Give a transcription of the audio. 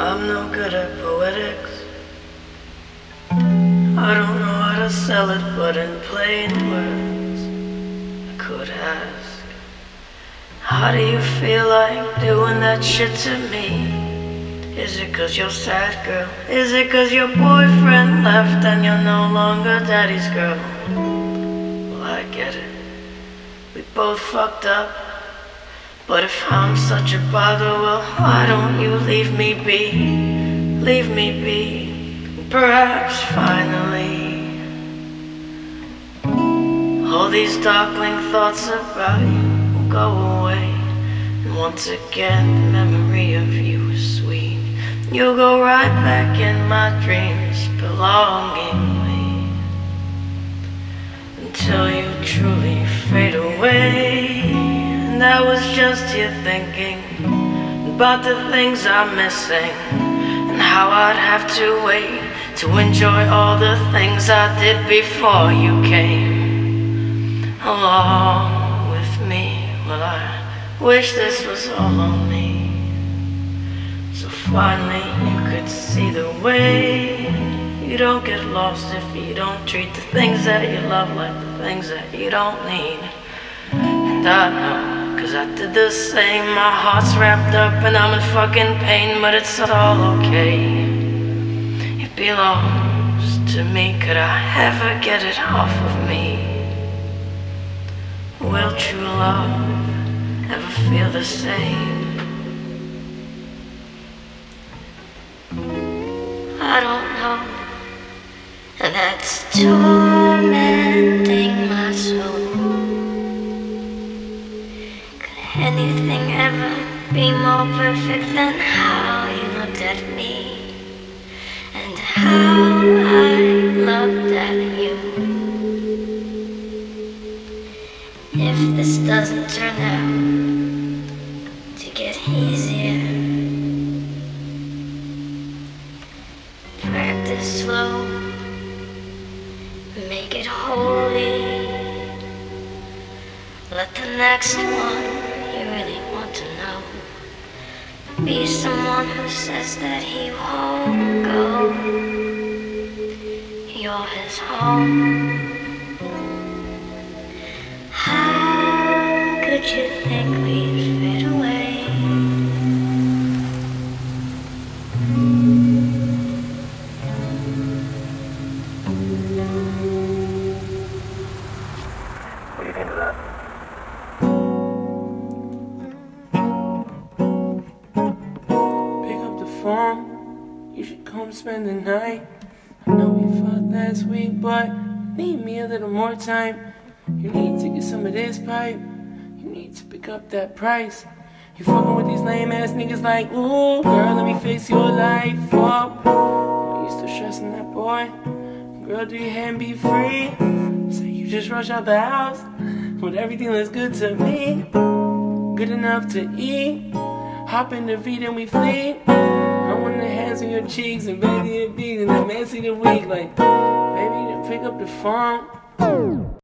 I'm no good at poetics. I don't know how to sell it, but in plain words, I could ask. How do you feel like doing that shit to me? Is it cause you're sad, girl? Is it cause your boyfriend left and you're no longer daddy's girl? Well, I get it. We both fucked up. But if I'm such a bother, well, why don't you leave me be? Leave me be. Perhaps finally, all these darkling thoughts about you will go away. And once again, the memory of you is sweet. You'll go right back in my dreams, belongingly, until you truly fade away. And I was just here thinking about the things I'm missing, and how I'd have to wait to enjoy all the things I did before you came along with me. Well, I wish this was all on me. So finally you could see the way You don't get lost if you don't treat the things that you love like the things that you don't need And I know, cause I did the same My heart's wrapped up and I'm in fucking pain But it's all okay It belongs to me Could I ever get it off of me? Will true love ever feel the same? I don't know. And that's tormenting anything ever be more perfect than how you looked at me? And how I looked at you? If this doesn't turn out to get easier. Practice slow, make it holy. Let the next one you really want to know be someone who says that he won't go. You're his home. How could you think we'd phone, you should come spend the night. I know we fought last week, but need me a little more time. You need to get some of this pipe. You need to pick up that price. You fucking with these lame ass niggas like, ooh, girl, let me fix your life up. Are you still stressing that boy? Girl, do your hand be free? So you just rush out the house, but everything looks good to me. Good enough to eat. Hop in the V, then we flee. Cheeks and baby it beat and the man see the week like, baby, then pick up the phone.